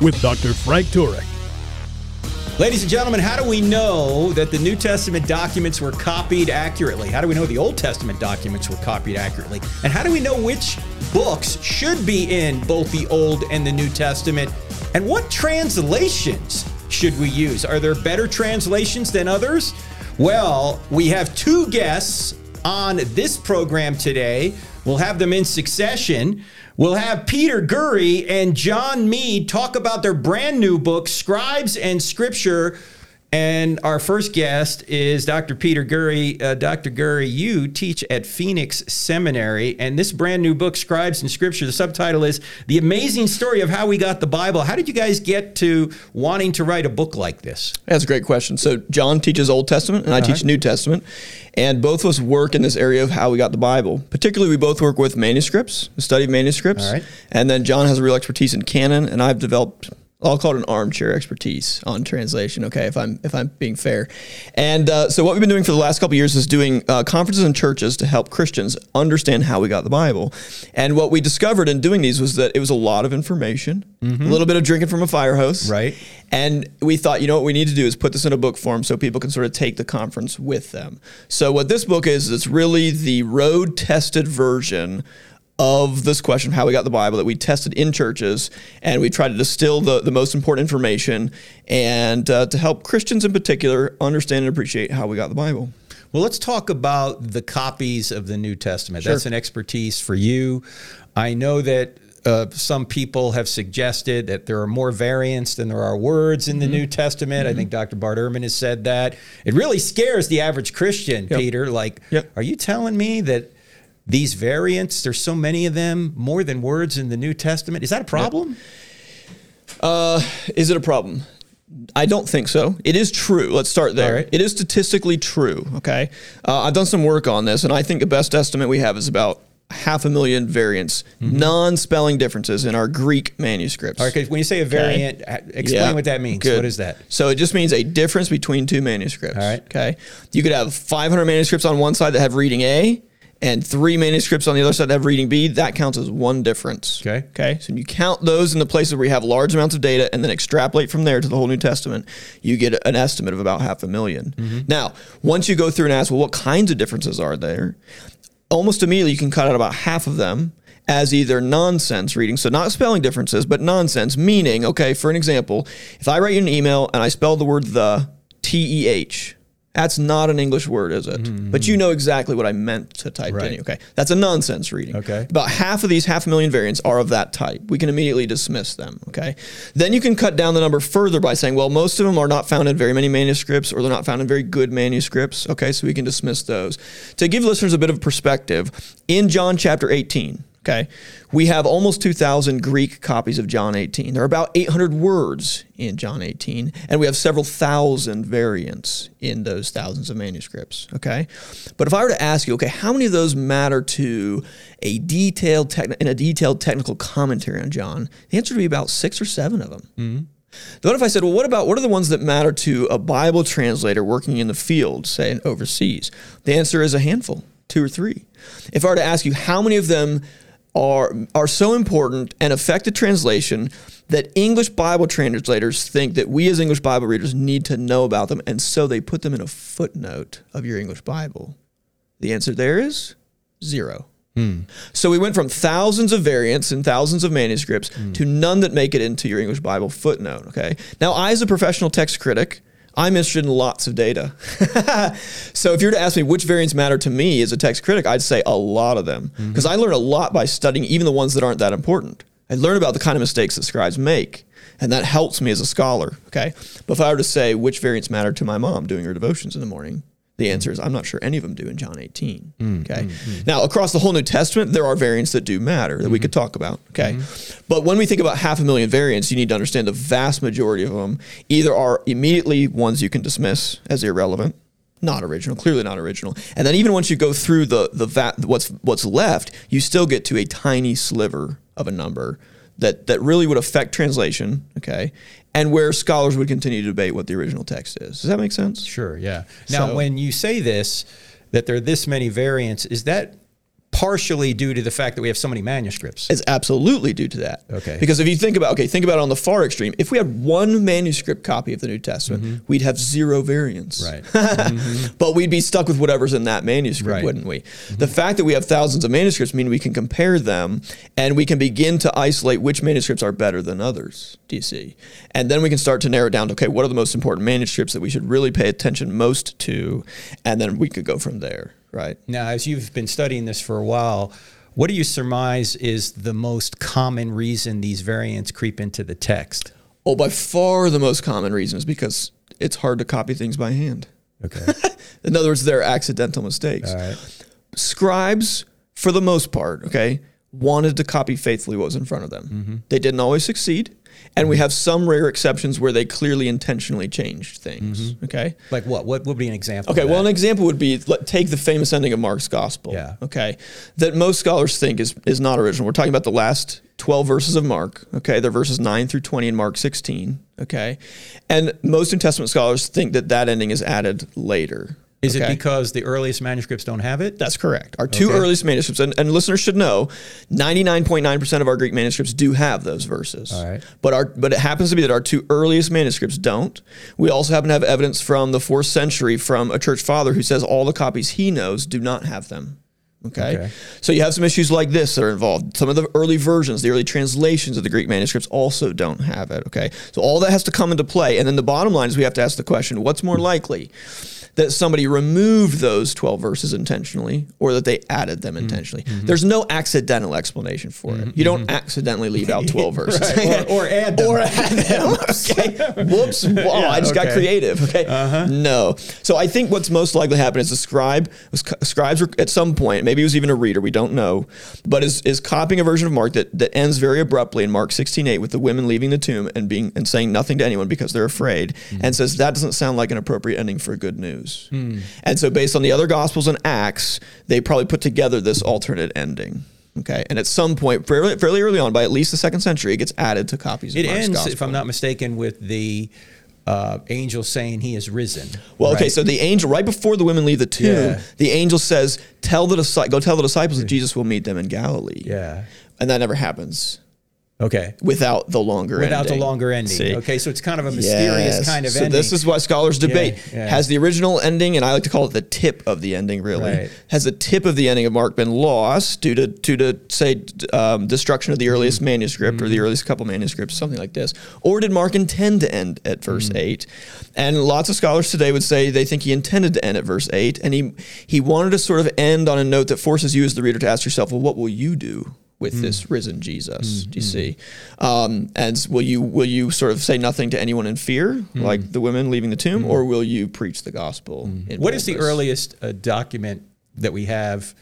with Dr. Frank Turek. Ladies and gentlemen, how do we know that the New Testament documents were copied accurately? How do we know the Old Testament documents were copied accurately? And how do we know which books should be in both the Old and the New Testament? And what translations should we use? Are there better translations than others? Well, we have two guests on this program today. We'll have them in succession. We'll have Peter Gurry and John Meade talk about their brand new book, Scribes and Scripture. And our first guest is Dr. Peter Gurry. Uh, Dr. Gurry, you teach at Phoenix Seminary, and this brand new book, Scribes and Scripture, the subtitle is The Amazing Story of How We Got the Bible. How did you guys get to wanting to write a book like this? That's a great question. So, John teaches Old Testament, and I uh-huh. teach New Testament. And both of us work in this area of how we got the Bible. Particularly, we both work with manuscripts, the study of manuscripts. And then John has a real expertise in canon, and I've developed I'll call it an armchair expertise on translation. Okay, if I'm if I'm being fair, and uh, so what we've been doing for the last couple years is doing uh, conferences in churches to help Christians understand how we got the Bible. And what we discovered in doing these was that it was a lot of information, mm-hmm. a little bit of drinking from a fire hose, right? And we thought, you know what we need to do is put this in a book form so people can sort of take the conference with them. So what this book is, it's really the road tested version of this question of how we got the Bible that we tested in churches, and we tried to distill the, the most important information and uh, to help Christians in particular understand and appreciate how we got the Bible. Well, let's talk about the copies of the New Testament. Sure. That's an expertise for you. I know that uh, some people have suggested that there are more variants than there are words in the mm-hmm. New Testament. Mm-hmm. I think Dr. Bart Ehrman has said that. It really scares the average Christian, yep. Peter. Like, yep. are you telling me that these variants, there's so many of them, more than words in the New Testament. Is that a problem? Uh, is it a problem? I don't think so. It is true. Let's start there. Right. It is statistically true. Okay. Uh, I've done some work on this, and I think the best estimate we have is about half a million variants, mm-hmm. non-spelling differences in our Greek manuscripts. Okay, when you say a variant, okay. explain yeah. what that means. Good. What is that? So it just means a difference between two manuscripts. All right. Okay. You could have 500 manuscripts on one side that have reading A, and three manuscripts on the other side that have reading B, that counts as one difference. Okay. Okay. So you count those in the places where you have large amounts of data and then extrapolate from there to the whole New Testament, you get an estimate of about half a 1000000 mm-hmm. Now, once you go through and ask, well, what kinds of differences are there? Almost immediately, you can cut out about half of them as either nonsense reading, so not spelling differences, but nonsense, meaning, okay, for an example, if I write you an email and I spell the word the, T E H, that's not an English word, is it? Mm-hmm. But you know exactly what I meant to type right. in. Okay. That's a nonsense reading. Okay. About half of these half a million variants are of that type. We can immediately dismiss them. Okay. Then you can cut down the number further by saying, well, most of them are not found in very many manuscripts or they're not found in very good manuscripts. Okay. So we can dismiss those. To give listeners a bit of perspective, in John chapter 18, Okay. We have almost 2,000 Greek copies of John 18. There are about 800 words in John 18, and we have several thousand variants in those thousands of manuscripts. Okay. But if I were to ask you, okay, how many of those matter to a detailed techni- in a detailed technical commentary on John? The answer would be about six or seven of them. Mm-hmm. What if I said, well, what about what are the ones that matter to a Bible translator working in the field, say overseas? The answer is a handful, two or three. If I were to ask you how many of them are, are so important and affect the translation that English Bible translators think that we as English Bible readers need to know about them, and so they put them in a footnote of your English Bible. The answer there is zero. Hmm. So we went from thousands of variants and thousands of manuscripts hmm. to none that make it into your English Bible footnote. Okay. Now, I, as a professional text critic, I'm interested in lots of data. so if you were to ask me which variants matter to me as a text critic, I'd say a lot of them because mm-hmm. I learn a lot by studying even the ones that aren't that important. I learn about the kind of mistakes that scribes make, and that helps me as a scholar. Okay, but if I were to say which variants matter to my mom doing her devotions in the morning, The answer is I'm not sure any of them do in John 18. Mm, mm, okay. Mm. Now, across the whole New Testament, there are variants that do matter that we mm-hmm. could talk about. Okay. Mm-hmm. But when we think about half a million variants, you need to understand the vast majority of them either are immediately ones you can dismiss as irrelevant, not original, clearly not original. And then even once you go through the the vat, what's what's left, you still get to a tiny sliver of a number that that really would affect translation. Okay. And where scholars would continue to debate what the original text is. Does that make sense? Sure, yeah. Now, So- when you say this, that there are this many variants, is that partially due to the fact that we have so many manuscripts? It's absolutely due to that. Okay. Because if you think about okay, think about it on the far extreme. If we had one manuscript copy of the New Testament, we'd have zero variants. Mm-hmm. Right. but we'd be stuck with whatever's in that manuscript, Right. wouldn't we? The fact that we have thousands of manuscripts mean we can compare them and we can begin to isolate which manuscripts are better than others. Do you see? And then we can start to narrow it down to okay, what are the most important manuscripts that we should really pay attention most to, and then we could go from there. Right. Now, as you've been studying this for a while, what do you surmise is the most common reason these variants creep into the text? Oh, by far the most common reason is because it's hard to copy things by hand. Okay. In other words, they're accidental mistakes. All right. Scribes, for the most part, okay, wanted to copy faithfully what was in front of them. Mm-hmm. They didn't always succeed. And we have some rare exceptions where they clearly intentionally changed things. Mm-hmm. Okay. Like what? What would be an example? Okay, well, an example would be let, take the famous ending of Mark's gospel. Yeah. Okay, that most scholars think is is not original. We're talking about the last twelve verses of Mark. Okay, they're verses nine through twenty in Mark sixteen. Okay, and most New Testament scholars think that that ending is added later. Is it because the earliest manuscripts don't have it? That's correct. Our two Okay. earliest manuscripts, and, and listeners should know, 99.9% of our Greek manuscripts do have those verses. Right. But our but it happens to be that our two earliest manuscripts don't. We also happen to have evidence from the fourth century from a church father who says all the copies he knows do not have them. Okay? Okay. So you have some issues like this that are involved. Some of the early versions, the early translations of the Greek manuscripts also don't have it. Okay. So all that has to come into play. And then the bottom line is we have to ask the question what's more likely? That somebody removed those 12 verses intentionally or that they added them mm-hmm. intentionally. Mm-hmm. There's no accidental explanation for it. You don't mm-hmm. accidentally leave out 12 verses. Right, or- or add them. Or add them. Okay. Whoops. Wow, I just got okay. creative. Okay. Uh-huh. No. So I think what's most likely happened is the scribe, scribes were at some point, maybe it was even a reader, we don't know, but is, is copying a version of Mark that, that ends very abruptly in Mark 16:8 with the women leaving the tomb and being and saying nothing to anyone because they're afraid, and says that doesn't sound like an appropriate ending for good news. And so based on the other gospels and Acts, they probably put together this alternate ending. Okay, and at some point, fairly, fairly early on, by at least the second century, it gets added to copies of It Mark's ends, gospel. if I'm not mistaken, with the uh, angel saying he is risen. Well, okay, so the angel right before the women leave the tomb, Yeah. the angel says, "Tell the go tell the disciples that Jesus will meet them in Galilee." yeah. and that never happens Okay. without the longer ending. Without ending. the longer ending. See? Okay, so it's kind of a mysterious Yes. kind of ending. so ending. this is why scholars debate yeah. has the original ending and i like to call it the tip of the ending really Right. has the tip of the ending of mark been lost due to due to say um, destruction of the earliest Mm-hmm. manuscript or the earliest couple manuscripts something like this or did mark intend to end at verse Mm-hmm. 8 and lots of scholars today would say they think he intended to end at verse 8 and he he wanted to sort of end on a note that forces you as the reader to ask yourself well what will you do with Mm. this risen Jesus. Do you see? Um, and will you will you sort of say nothing to anyone in fear, like the women leaving the tomb, or will you preach the gospel? in What is the earliest uh, document that we have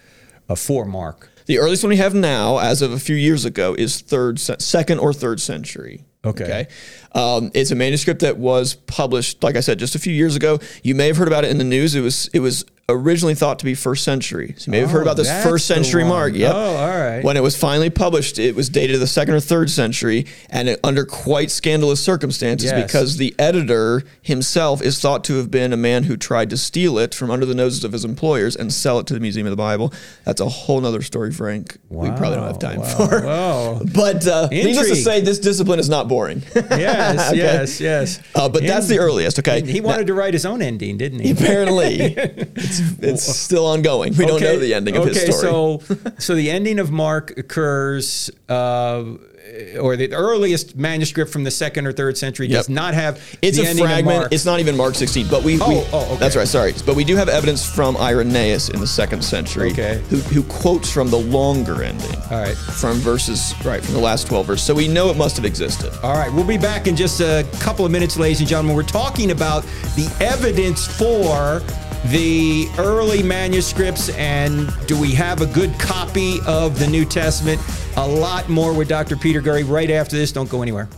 uh, for Mark? The earliest one we have now, as of a few years ago, is third, second or third century. Okay. Um, it's a manuscript that was published, like I said, just a few years ago. You may have heard about it in the news. It was it was originally thought to be first century. So you may have heard Oh, about this first century mark. Yep. Oh, all right. When it was finally published, it was dated to the second or third century, and it, under quite scandalous circumstances Yes. because the editor himself is thought to have been a man who tried to steal it from under the noses of his employers and sell it to the Museum of the Bible. That's a whole nother story, Frank. we probably don't have time wow, for. wow. But uh, needless to say, this discipline is not boring. Yes, Okay. yes, yes. Uh, but that's the earliest. Okay, He wanted to write his own ending, didn't he? apparently it's, still ongoing. We don't know the ending of his okay, story. so so the ending of Mark occurs, uh, or the earliest manuscript from the second or third century does not have It's a fragment. It's not even Mark 16, but we. Oh, we oh, okay. That's right. Sorry, but we do have evidence from Irenaeus in the second century, Okay. who, who quotes from the longer ending, All right. from verses right from the last 12 verses. So we know it must have existed. All right, we'll be back in just a couple of minutes, ladies and gentlemen. We're talking about the evidence for the early manuscripts and do we have a good copy of the New Testament? A lot more with Dr. Peter Gurry right after this. Don't go anywhere.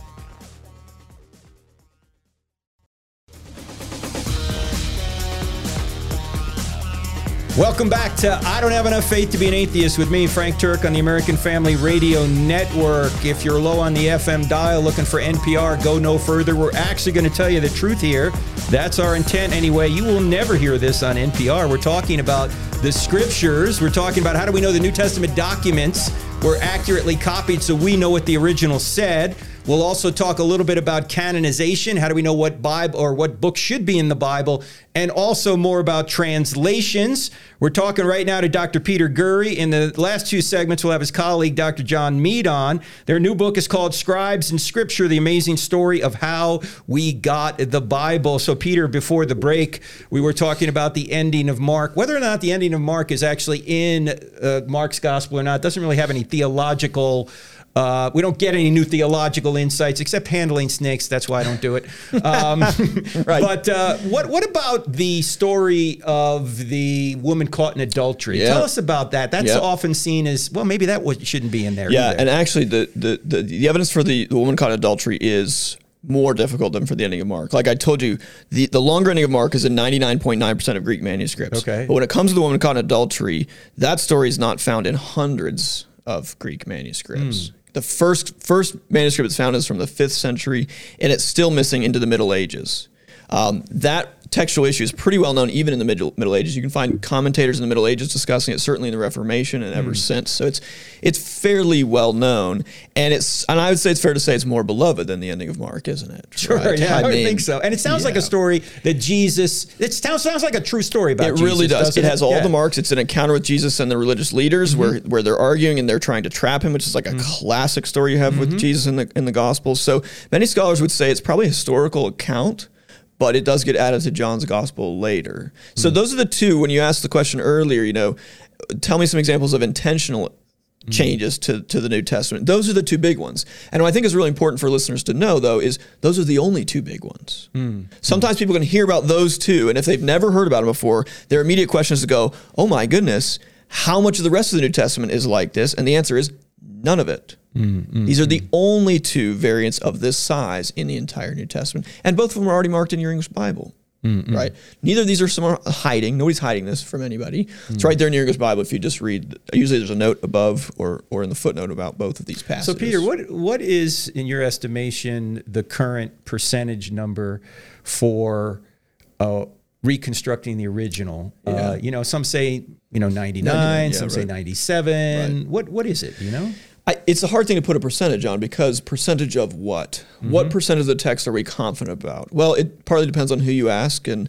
Welcome back to I Don't Have Enough Faith to Be an Atheist with me, Frank Turek, on the American Family Radio Network. If you're low on the FM dial looking for NPR, go no further. We're actually going to tell you the truth here. That's our intent anyway. You will never hear this on NPR. We're talking about the scriptures. We're talking about how do we know the New Testament documents were accurately copied so we know what the original said. We'll also talk a little bit about canonization. How do we know what Bible or what book should be in the Bible? And also more about translations. We're talking right now to Dr. Peter Gurry. In the last two segments, we'll have his colleague, Dr. John Meade, on. Their new book is called Scribes and Scripture The Amazing Story of How We Got the Bible. So, Peter, before the break, we were talking about the ending of Mark. Whether or not the ending of Mark is actually in uh, Mark's gospel or not doesn't really have any theological uh, we don't get any new theological insights except handling snakes. That's why I don't do it. Um, right. But uh, what what about the story of the woman caught in adultery? Yeah. Tell us about that. That's Yeah. often seen as well. Maybe that shouldn't be in there. Yeah, either. and actually, the, the, the, the evidence for the, the woman caught in adultery is more difficult than for the ending of Mark. Like I told you, the, the longer ending of Mark is in 99.9% of Greek manuscripts. Okay. But when it comes to the woman caught in adultery, that story is not found in hundreds of Greek manuscripts. The first first manuscript that's found is from the fifth century, and it's still missing into the Middle Ages. Um, that textual issue is pretty well known even in the Middle, Middle Ages. You can find commentators in the Middle Ages discussing it, certainly in the Reformation and ever hmm. since. So it's it's fairly well known, and it's and I would say it's fair to say it's more beloved than the ending of Mark, isn't it? Sure, Right? yeah, I, would mean, think so. And it sounds like a story that Jesus. It sounds sounds like a true story about. It really Jesus, does. doesn't It has all Yeah. the marks. It's an encounter with Jesus and the religious leaders where, mm-hmm. where they're arguing and they're trying to trap him, which is like a mm-hmm. classic story you have with mm-hmm. Jesus in the in the Gospels. So many scholars would say it's probably a historical account, but it does get added to John's Gospel later. So hmm. those are the two. When you asked the question earlier, you know, tell me some examples of intentional hmm. changes to, to the New Testament. Those are the two big ones. And what I think is really important for listeners to know, though, is those are the only two big ones. Hmm. Sometimes people can hear about those two, and if they've never heard about them before, their immediate question is to go, oh my goodness, how much of the rest of the New Testament is like this? And the answer is none of it. Mm, mm, these are the mm. only two variants of this size in the entire New Testament. And both of them are already marked in your English Bible. Right. Neither of these are some hiding. Nobody's hiding this from anybody. It's right there in your English Bible. If you just read, usually there's a note above or or in the footnote about both of these passages. So, Peter, what what is, in your estimation, the current percentage number for uh, reconstructing the original? Uh, yeah. Uh, you know, some say you know ninety 99, nine, yeah, some say right. ninety seven. Right. What what is it? You know? I, it's a hard thing to put a percentage on because percentage of what? Mm-hmm. What percentage of the text are we confident about? Well, it partly depends on who you ask, and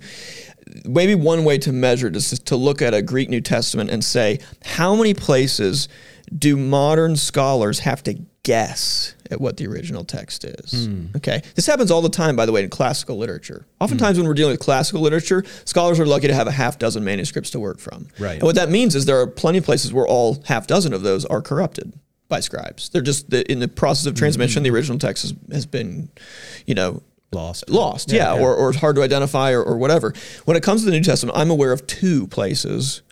maybe one way to measure it is to look at a Greek New Testament and say how many places do modern scholars have to guess at what the original text is? Hmm. Okay, this happens all the time, by the way, in classical literature. Oftentimes, when we're dealing with classical literature, scholars are lucky to have a half dozen manuscripts to work from. Right. And what that means is there are plenty of places where all half dozen of those are corrupted by scribes. They're just the, in the process of transmission. Hmm. The original text has, has been, you know, Lost. lost. Yeah, Yeah, yeah. Or, or hard to identify or, or whatever. When it comes to the New Testament, I'm aware of two places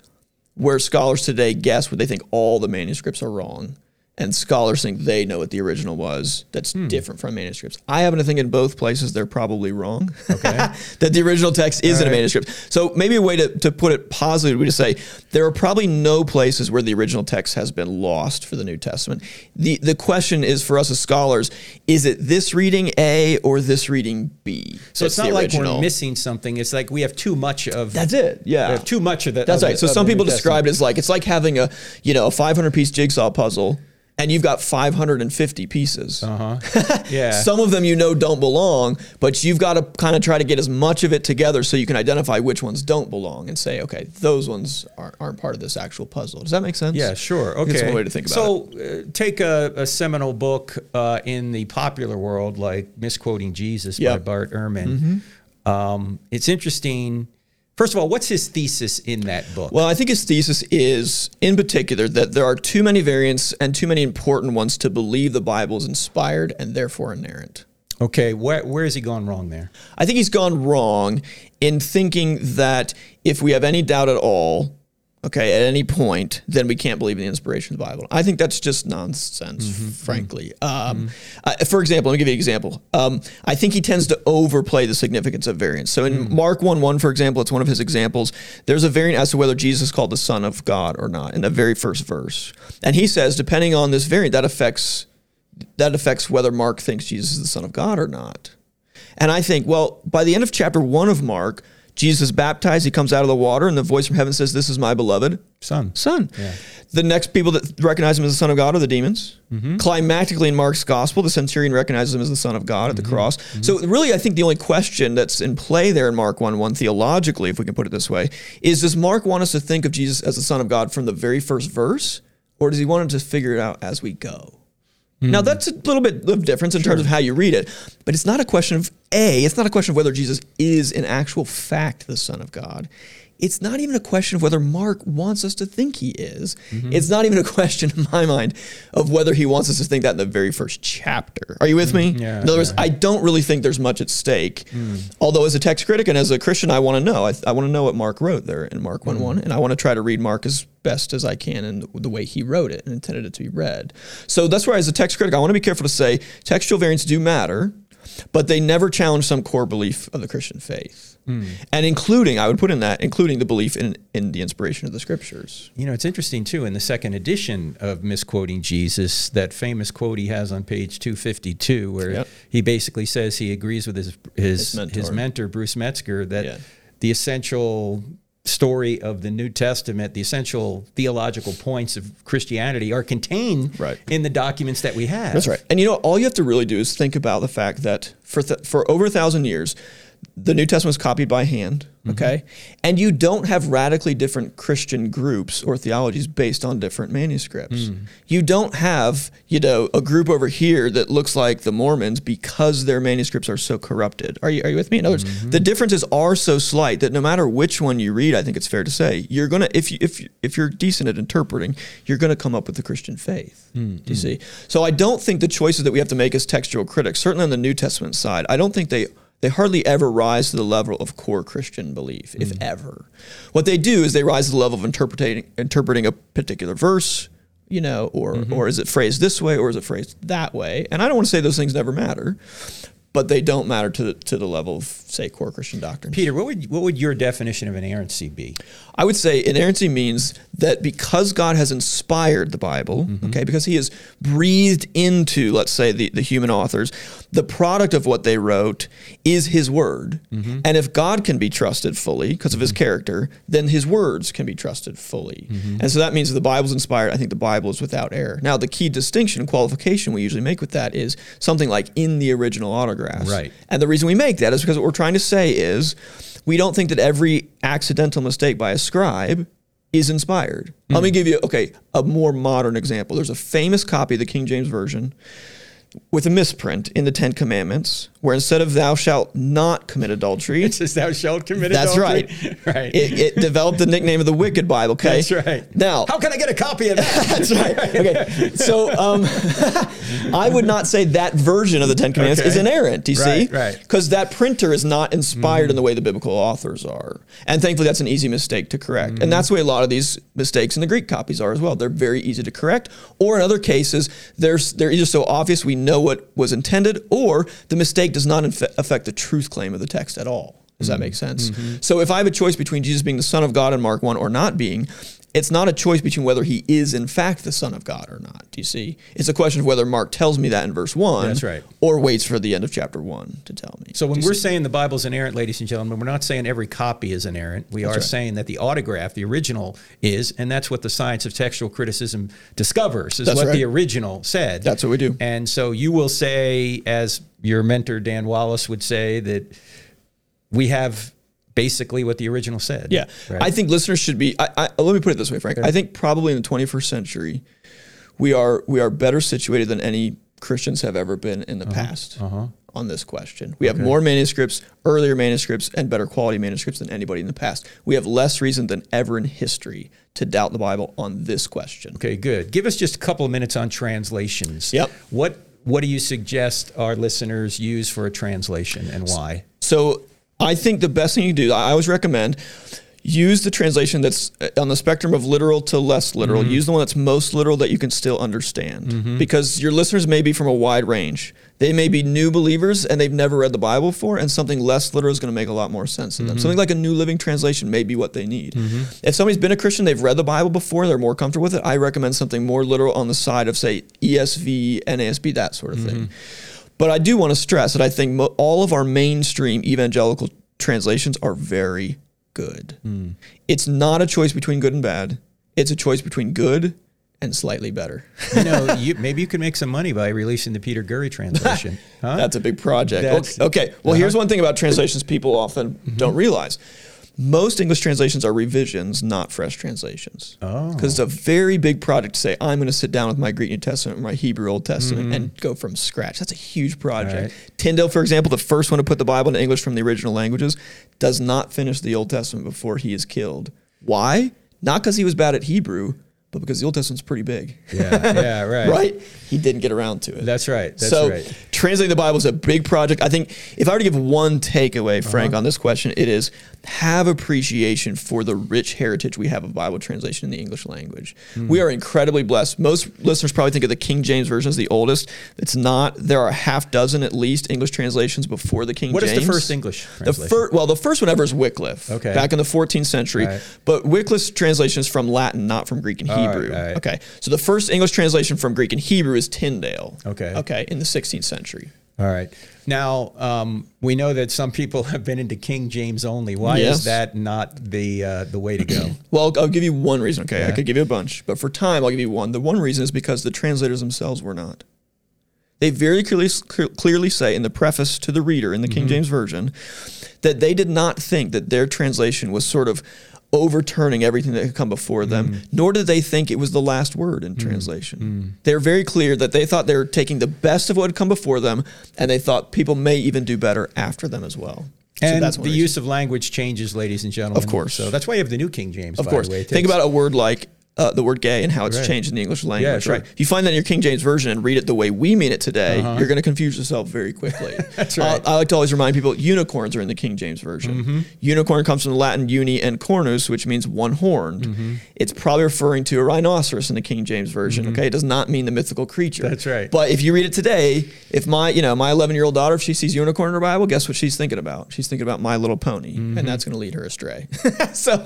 where scholars today guess what they think all the manuscripts are wrong. And scholars think they know what the original was that's Hmm. different from manuscripts. I happen to think in both places they're probably wrong. Okay. that the original text is in a right. manuscript. So maybe a way to, to put it positively would be to say there are probably no places where the original text has been lost for the New Testament. The the question is for us as scholars, is it this reading A or this reading B? So it's not like we're missing something. It's like we have too much of. That's it. Yeah. We have too much of that. That's of right. the- So some people describe it as like it's like having a you know a 500 piece jigsaw puzzle and you've got 550 pieces. Uh-huh. Yeah. Some of them you know don't belong, but you've got to kind of try to get as much of it together so you can identify which ones don't belong and say, okay, those ones aren't, aren't part of this actual puzzle. Does that make sense? Yeah, sure. Okay. That's one way to think about it. so, uh, take a, a seminal book uh, in the popular world like Misquoting Jesus by Yep. Mm-hmm. Bart Ehrman. Um, it's interesting. First of all, what's his thesis in that book? Well, I think his thesis is, in particular, that there are too many variants and too many important ones to believe the Bible is inspired and therefore inerrant. Okay, where, where has he gone wrong there? I think he's gone wrong in thinking that if we have any doubt at all, okay, at any point, then we can't believe in the inspiration of the Bible. I think that's just nonsense, frankly. Um, uh, for example, let me give you an example. Um, I think he tends to overplay the significance of variants. So in Mark 1 1, for example, it's one of his examples. There's a variant as to whether Jesus is called the Son of God or not in the very first verse. And he says, depending on this variant, that affects that affects whether Mark thinks Jesus is the Son of God or not. And I think, well, by the end of chapter one of Mark, Jesus is baptized, he comes out of the water, and the voice from heaven says, This is my beloved Son. Son. Yeah. The next people that recognize him as the Son of God are the demons. Mm-hmm. Climactically in Mark's gospel, the centurion recognizes him as the Son of God at the mm-hmm. cross. Mm-hmm. So, really, I think the only question that's in play there in Mark 1 1, theologically, if we can put it this way, is does Mark want us to think of Jesus as the Son of God from the very first verse, or does he want us to figure it out as we go? Hmm. Now that's a little bit of difference in terms of how you read it, but it's not a question of a. It's not a question of whether Jesus is in actual fact the Son of God. It's not even a question of whether Mark wants us to think he is. Mm-hmm. It's not even a question in my mind of whether he wants us to think that in the very first chapter. Are you with mm, me? Yeah, in other words, yeah. I don't really think there's much at stake. Mm. Although, as a text critic and as a Christian, I want to know. I, I want to know what Mark wrote there in Mark 1 mm. 1, and I want to try to read Mark as best as I can in the, the way he wrote it and intended it to be read. So that's why, as a text critic, I want to be careful to say textual variants do matter, but they never challenge some core belief of the Christian faith. Hmm. And including, I would put in that, including the belief in, in the inspiration of the scriptures. You know, it's interesting too. In the second edition of Misquoting Jesus, that famous quote he has on page 252, where Yep. he basically says he agrees with his his, His his, mentor. mentor. Bruce Metzger that Yeah. the essential story of the New Testament, the essential theological points of Christianity, are contained Right. in the documents that we have. That's right. And you know, all you have to really do is think about the fact that for th- for over a thousand years, the New Testament was copied by hand. Mm-hmm. Okay, and you don't have radically different Christian groups or theologies based on different manuscripts. Mm. You don't have you know a group over here that looks like the Mormons because their manuscripts are so corrupted. Are you are you with me? In other words, mm-hmm. the differences are so slight that no matter which one you read, I think it's fair to say you're gonna if you if you, if you're decent at interpreting, you're gonna come up with the Christian faith. Do you mm. see? So I don't think the choices that we have to make as textual critics, certainly on the New Testament side, I don't think they they hardly ever rise to the level of core Christian belief, if ever. What they do is they rise to the level of interpreting interpreting a particular verse, you know, or or is it phrased this way or is it phrased that way? And I don't want to say those things never matter, but they don't matter to the, to the level of say core Christian doctrine. Peter, what would what would your definition of inerrancy be? I would say inerrancy means that because God has inspired the Bible, Mm-hmm. okay, because He has breathed into, let's say, the, the human authors, the product of what they wrote is His Word. Mm-hmm. And if God can be trusted fully because of His character, then His words can be trusted fully. Mm-hmm. And so that means the Bible's inspired. I think the Bible is without error. Now, the key distinction, qualification we usually make with that is something like in the original autographs. Right. And the reason we make that is because what we're trying to say is we don't think that every accidental mistake by a scribe is inspired. Let me give you okay, a more modern example. There's a famous copy of the King James version with a misprint in the 10 commandments where instead of thou shalt not commit adultery, It says thou shalt commit That's adultery. right. right. it, it developed the nickname of the wicked Bible, okay? That's right. Now, how can I get a copy of that? that's right. Okay. So um, I would not say that version of the Ten Commandments Okay. is inerrant. You see? Right, right. Because that printer is not inspired in the way the biblical authors are, and thankfully that's an easy mistake to correct. And that's the way a lot of these mistakes in the Greek copies are as well. They're very easy to correct, or in other cases, they're they're either so obvious we know what was intended, or the mistake does not inf- affect the truth claim of the text at all. Does that mm-hmm. make sense? Mm-hmm. So if I have a choice between Jesus being the Son of God in Mark 1 or not being, it's not a choice between whether he is in fact the Son of God or not. Do you see? It's a question of whether Mark tells me that in verse 1 That's right. or waits for the end of chapter 1 to tell me. So when we're see? saying the Bible's inerrant, ladies and gentlemen, we're not saying every copy is inerrant. We are right. saying that the autograph, the original, is, and that's what the science of textual criticism discovers, is That's what right. the original said. That's what we do. And so you will say, as your mentor Dan Wallace would say, that we have basically what the original said. Yeah, Right? I think listeners should be. I, I, let me put it this way, Frank. I think probably in the 21st century, we are we are better situated than any Christians have ever been in the Uh-huh. past on this question. We have more manuscripts, earlier manuscripts, and better quality manuscripts than anybody in the past. We have less reason than ever in history to doubt the Bible on this question. Okay, good. Give us just a couple of minutes on translations. Yep. What what do you suggest our listeners use for a translation and why? So I think the best thing you do, I always recommend, use the translation that's uh, on the spectrum of literal to less literal. Mm-hmm. Use the one that's most literal that you can still understand. Mm-hmm. Because your listeners may be from a wide range. They may be new believers and they've never read the Bible before, and something less literal is going to make a lot more sense to them. Mm-hmm. Something like a New Living Translation may be what they need. If somebody's been a Christian, they've read the Bible before, they're more comfortable with it, I recommend something more literal on the side of, say, ESV, NASB, that sort of thing. But I do want to stress that I think mo- all of our mainstream evangelical translations are very good. It's not a choice between good and bad. It's a choice between good and slightly better. You know, you, maybe you could make some money by releasing the Peter Gurry translation. Huh? That's a big project. Okay. okay. Well, here's one thing about translations people often Mm-hmm. don't realize. Most English translations are revisions, not fresh translations. Oh. Because it's a very big project to say, I'm going to sit down with my Greek New Testament or my Hebrew Old Testament and go from scratch. That's a huge project. Mm-hmm. Right. Tyndale, for example, the first one to put the Bible into English from the original languages, does not finish the Old Testament before he is killed. Why? Not because he was bad at Hebrew, but because the Old Testament's pretty big. yeah, yeah, right. right? He didn't get around to it. That's right. That's so right. translating the Bible is a big project. I think if I were to give one takeaway, Frank, Uh-huh. on this question, it is have appreciation for the rich heritage we have of Bible translation in the English language. Hmm. We are incredibly blessed. Most listeners probably think of the King James version as the oldest. It's not. There are a half dozen at least English translations before the King What James. What is the first English The translation? first, well, the first one ever is Wycliffe, Okay. back in the 14th century. Right. But Wycliffe's translation is from Latin, not from Greek and right, Hebrew. right. Okay, so the first English translation from Greek and Hebrew is Tyndale. Okay. Okay, in the 16th century. All right. Now um, we know that some people have been into King James only. Why Yes. is that not the uh, the way to go? Well, I'll, I'll give you one reason. Okay, I could give you a bunch, but for time, I'll give you one. The one reason is because the translators themselves were not. They very clearly clearly say in the preface to the reader in the King James version that they did not think that their translation was sort of overturning everything that had come before them, mm. nor did they think it was the last word in mm. translation. Mm. They're very clear that they thought they were taking the best of what had come before them, and they thought people may even do better after them as well. So And that's the use of language changes, ladies and gentlemen. Of course. So that's why you have the New King James. Of by course. The way. Think about a word like uh, the word gay and how it's Right. changed in the English language, sure. right? If you find that in your King James version and read it the way we mean it today, you're going to confuse yourself very quickly. Uh-huh. That's Uh, right. I like to always remind people unicorns are in the King James version. Mm-hmm. Unicorn comes from the Latin uni and cornus, which means one horned. Mm-hmm. It's probably referring to a rhinoceros in the King James version. Okay, it does not mean the mythical creature. Mm-hmm. That's right. But if you read it today, if my you know my 11 year old daughter, if she sees unicorn in her Bible, guess what she's thinking about? She's thinking about My Little Pony, Mm-hmm. and that's going to lead her astray. so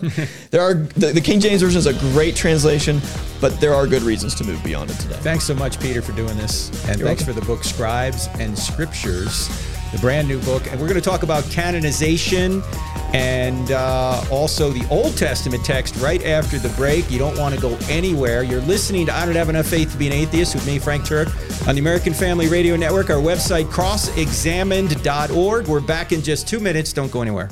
there are the, the King James version is a great translation, but there are good reasons to move beyond it today. Thanks so much, Peter, for doing this. And You're thanks welcome. for the book Scribes and Scriptures, the brand new book. And we're going to talk about canonization and uh, also the Old Testament text right after the break. You don't want to go anywhere. You're listening to I Don't Have Enough Faith to Be an Atheist with me, Frank Turek, on the American Family Radio Network. Our website, crossexamined.org. We're back in just two minutes. Don't go anywhere.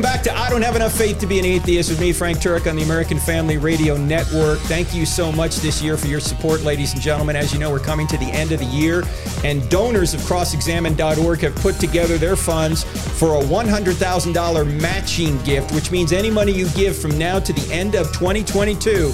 Welcome back to I Don't Have Enough Faith to Be an Atheist with me, Frank Turek, on the American Family Radio Network. Thank you so much this year for your support, ladies and gentlemen. As you know, we're coming to the end of the year, and donors of crossexamined.org have put together their funds for a $100,000 matching gift, which means any money you give from now to the end of 2022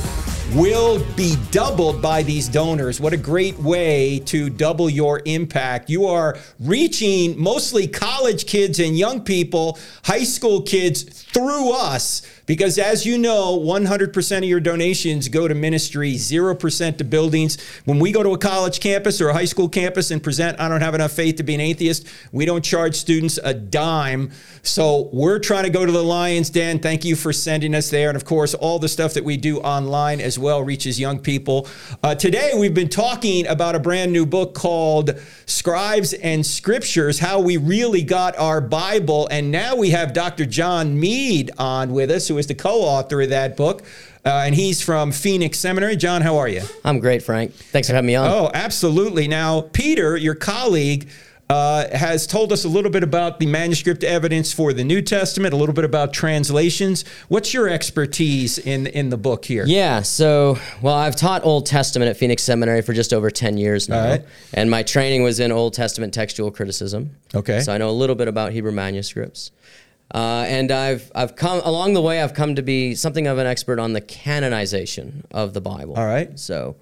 will be doubled by these donors. What a great way to double your impact. You are reaching mostly college kids and young people, high school kids through us. Because as you know, 100% of your donations go to ministry, 0% to buildings. When we go to a college campus or a high school campus and present, I don't have enough faith to be an atheist, we don't charge students a dime. So we're trying to go to the Lion's Den. Thank you for sending us there. And of course, all the stuff that we do online as well reaches young people. Uh, today, we've been talking about a brand new book called Scribes and Scriptures How We Really Got Our Bible. And now we have Dr. John Meade on with us, who is the co author of that book. Uh, and he's from Phoenix Seminary. John, how are you? I'm great, Frank. Thanks for having me on. Oh, absolutely. Now, Peter, your colleague, uh, has told us a little bit about the manuscript evidence for the New Testament, a little bit about translations. What's your expertise in in the book here? Yeah, so, well, I've taught Old Testament at Phoenix Seminary for just over 10 years now. Right. And my training was in Old Testament textual criticism. Okay. So I know a little bit about Hebrew manuscripts. Uh, and I've I've come along the way. I've come to be something of an expert on the canonization of the Bible. All right. So,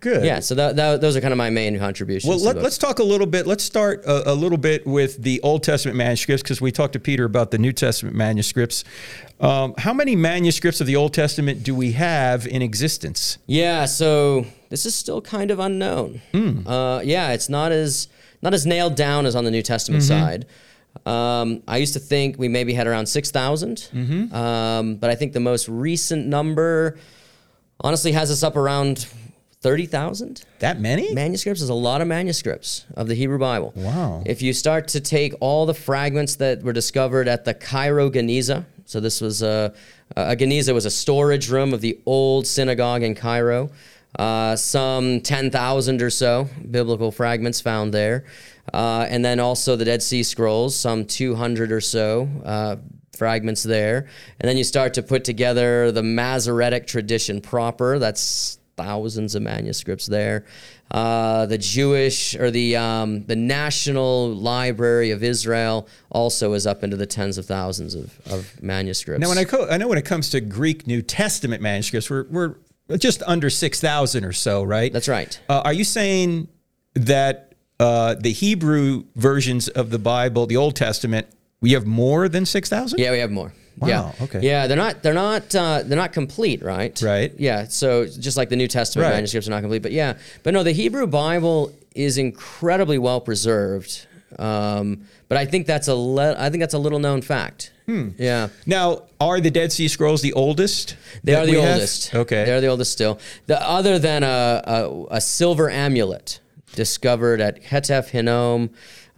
Good. yeah. So that, that, those are kind of my main contributions. Well, let, let's talk a little bit. Let's start a, a little bit with the Old Testament manuscripts because we talked to Peter about the New Testament manuscripts. Um, how many manuscripts of the Old Testament do we have in existence? Yeah, so this is still kind of unknown. Hmm. Uh, yeah, it's not as not as nailed down as on the New Testament Mm-hmm. side. Um, I used to think we maybe had around 6,000, Mm-hmm. um, but I think the most recent number honestly has us up around thirty thousand That many? manuscripts. Is a lot of manuscripts of the Hebrew Bible. Wow. If you start to take all the fragments that were discovered at the Cairo Geniza, so this was a, a Geniza was a storage room of the old synagogue in Cairo. Uh, some 10,000 or so biblical fragments found there. Uh, and then also the Dead Sea Scrolls, some 200 or so uh, fragments there. And then you start to put together the Masoretic tradition proper. That's thousands of manuscripts there. Uh, the Jewish or the um, the National Library of Israel also is up into the tens of thousands of, of manuscripts. Now, when I, co- I know when it comes to Greek New Testament manuscripts, we're, we're just under 6,000 or so, right? That's right. Uh, are you saying that uh, the Hebrew versions of the Bible, the Old Testament, we have more than 6,000? Yeah, we have more. Wow, Yeah. okay. Yeah, they're not they're not uh, they're not complete, right? Right. Yeah. So just like the New Testament Right. manuscripts are not complete, but yeah, but no, the Hebrew Bible is incredibly well preserved. Um, but I think that's a le- I think that's a little known fact. Hmm. Yeah. Now, are the Dead Sea Scrolls the oldest? They are the we have? oldest. Okay. They're the oldest still. The other than a, a, a silver amulet discovered at Ketef Hinnom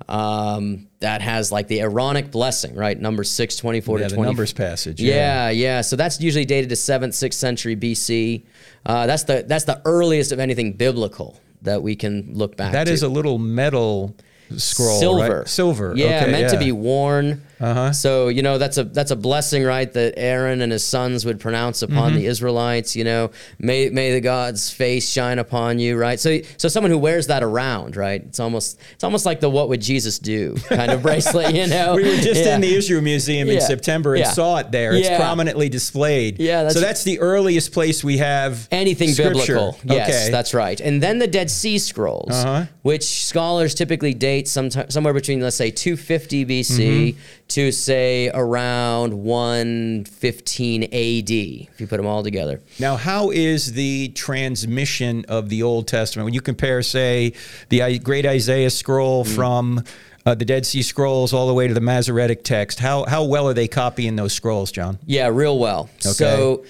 um, that has like the Aaronic blessing, right? Number 6, 24 yeah, to the 20. Numbers passage. Yeah, yeah. So that's usually dated to seventh, sixth century BC. Uh, that's the that's the earliest of anything biblical that we can look back. That to. is a little metal scroll. silver. Right? Silver. Yeah, okay, meant to be worn. Uh-huh. So you know that's a that's a blessing, right? That Aaron and his sons would pronounce upon Mm-hmm. the Israelites. You know, may may the God's face shine upon you, right? So so someone who wears that around, right? It's almost it's almost like the what would Jesus do kind of bracelet, you know? We were just Yeah. in the Israel Museum in Yeah. September and Yeah. saw it there. It's prominently displayed. Yeah, that's- so that's the earliest place we have anything scripture. biblical. Yes, okay. that's right. And then the Dead Sea Scrolls, Uh-huh. which scholars typically date sometime, somewhere between, let's say, 250 BC Mm-hmm. To say around 115 AD, if you put them all together. Now, how is the transmission of the Old Testament when you compare, say, the Great Isaiah scroll Mm. from uh, the Dead Sea Scrolls all the way to the Masoretic text? How how well are they copying those scrolls, John? Yeah, real well. Okay. So,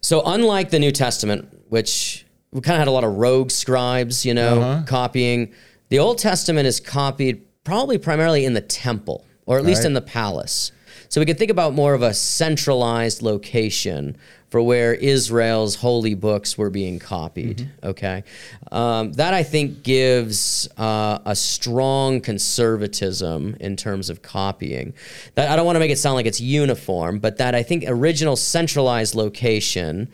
so unlike the New Testament, which we kind of had a lot of rogue scribes, you know, Uh-huh. copying, the Old Testament is copied probably primarily in the temple, or at least Right. in the palace. So we could think about more of a centralized location for where Israel's holy books were being copied. Mm-hmm. Okay, um, that I think gives uh, a strong conservatism in terms of copying. That I don't want to make it sound like it's uniform, but that I think original centralized location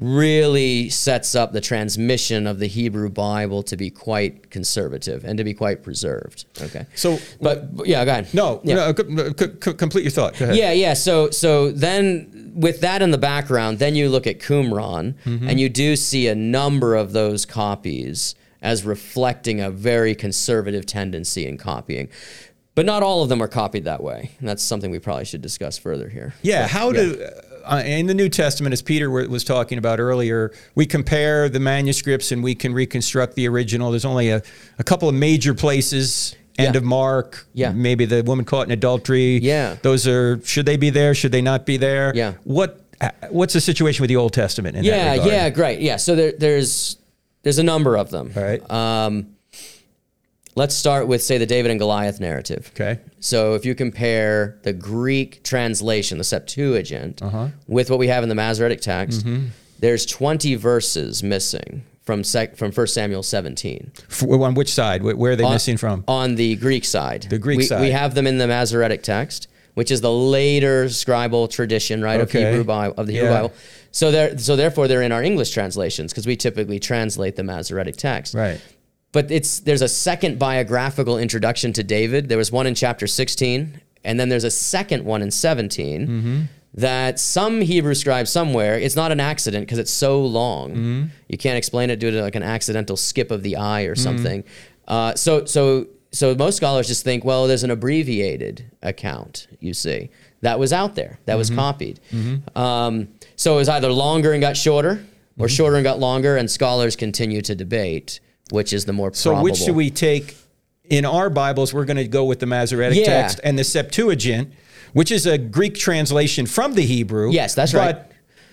really sets up the transmission of the Hebrew Bible to be quite conservative and to be quite preserved. Okay. So- but, but yeah, go ahead. No, Yeah. no, c- c- c- complete your thought. Go ahead. Yeah, yeah. So so then with that in the background, then you look at Qumran Mm-hmm. and you do see a number of those copies as reflecting a very conservative tendency in copying. But not all of them are copied that way. And that's something we probably should discuss further here. Yeah, how do uh, in the New Testament, as Peter was talking about earlier, we compare the manuscripts and we can reconstruct the original. There's only a, a couple of major places. End Yeah. of Mark. Yeah. Maybe the woman caught in adultery. Yeah. Those are should they be there? Should they not be there? Yeah. What uh, What's the situation with the Old Testament in Yeah, yeah, great. Yeah, so there, there's there's a number of them. All right. Um, let's start with say the David and Goliath narrative. Okay. So if you compare the Greek translation, the Septuagint, Uh-huh. with what we have in the Masoretic text, Mm-hmm. there's 20 verses missing from sec- from 1 Samuel 17. F- on which side? Where are they On- missing from? On the Greek side. The Greek we, side. We have them in the Masoretic text, which is the later scribal tradition, right, Okay. of Hebrew Bible of the Hebrew Yeah. Bible. So they're so therefore they're in our English translations because we typically translate the Masoretic text. Right. But it's there's a second biographical introduction to David. There was one in chapter 16 and then there's a second one in 17 Mm-hmm. that some Hebrew scribe somewhere, it's not an accident because it's so long. Mm-hmm. You can't explain it due to like an accidental skip of the eye or Mm-hmm. something. Uh, so, so, so most scholars just think, well, there's an abbreviated account, you see, that was out there, that Mm-hmm. was copied. Um, so it was either longer and got shorter or Mm-hmm. shorter and got longer, and scholars continue to debate which is the more powerful? So which do we take? In our Bibles, we're going to go with the Masoretic Yeah. text and the Septuagint, which is a Greek translation from the Hebrew. Yes, that's but, right.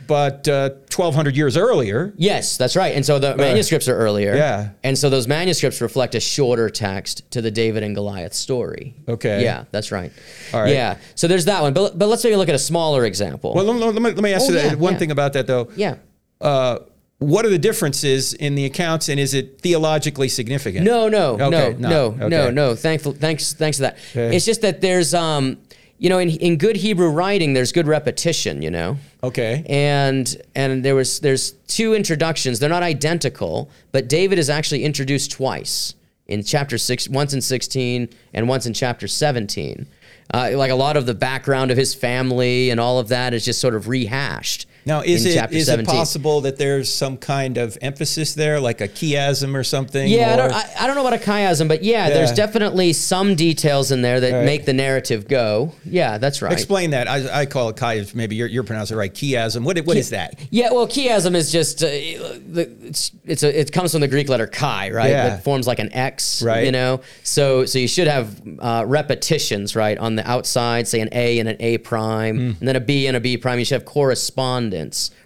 But uh, 1,200 years earlier. Yes, that's right. And so the manuscripts are earlier. yeah. And so those manuscripts reflect a shorter text to the David and Goliath story. Okay. Yeah, that's right. All right. Yeah. So there's that one. But, but let's take a look at a smaller example. Well, let, me, let me ask Oh, you that, yeah, one yeah. thing about that, though. yeah. Uh, what are the differences in the accounts, and is it theologically significant? No, no, Okay, no, no, no, okay. no, no. Thankful, thanks, thanks to that. Okay. It's just that there's, um, you know, in, in good Hebrew writing, there's good repetition. You know. Okay. and and there was there's two introductions they're not identical but david is actually introduced twice in chapter 6 once in 16 and once in chapter 17 uh, like a lot of the background of his family and all of that is just sort of rehashed Now, is it is it possible that there's some kind of emphasis there, like a chiasm or something? yeah, I don't, I, I don't know about a chiasm, but yeah, there's definitely some details in there that Right. make the narrative go. Yeah, that's right. Explain that. I, I call it chiasm. Maybe you're, you're pronouncing it right. Chiasm. What, what is that? Yeah, well, chiasm is just uh, it's, it's a, it comes from the Greek letter chi, right? Yeah. That forms like an X, Right. You know, so so you should have uh, repetitions, right, on the outside, say an A and an A prime, Hmm. and then a B and a B prime. You should have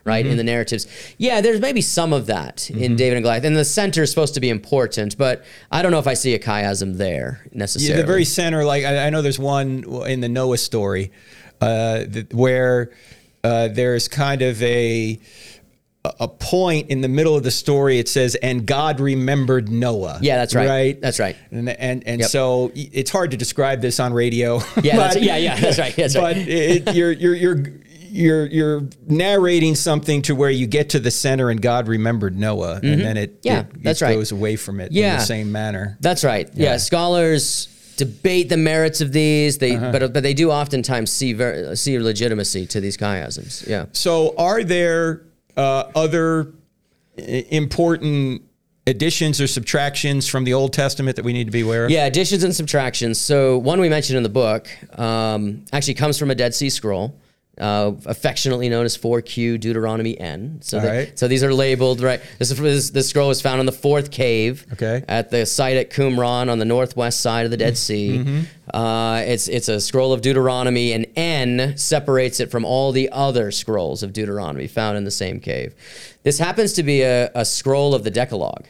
right, Mm-hmm. in the narratives. Yeah, there's maybe some of that in David and Goliath, and the center is supposed to be important, but I don't know if I see a chiasm there Yeah, necessarily. the very center, like I, I know there's one in the Noah story uh, that, where uh, there's kind of a a point in the middle of the story. It says, "And God remembered Noah." Yeah, that's right. Right. That's right. And and, and Yep. so it's hard to describe this on radio. Yeah, that's- but- yeah, yeah, that's right, that's right. But it, you're you're you're. You're you're narrating something to where you get to the center and God remembered Noah and then it Mm-hmm. Yeah, it, that's it right. goes away from it in Yeah. the same manner. That's right. Yeah, Yeah. scholars debate the merits of these. They Uh-huh. but but they do oftentimes see ver- see legitimacy to these chiasms. Yeah. So, are there uh, other important additions or subtractions from the Old Testament that we need to be aware of? Yeah, additions and subtractions. So one we mentioned in the book um, actually comes from a Dead Sea Scroll. Uh, affectionately known as 4Q Deuteronomy N. So, they- right. so these are labeled right. This, is, this this scroll was found in the fourth cave. Okay. At the site at Qumran on the northwest side of the Dead Sea. Mm-hmm. Uh, it's it's a scroll of Deuteronomy, and N separates it from all the other scrolls of Deuteronomy found in the same cave. This happens to be a, a scroll of the Decalogue.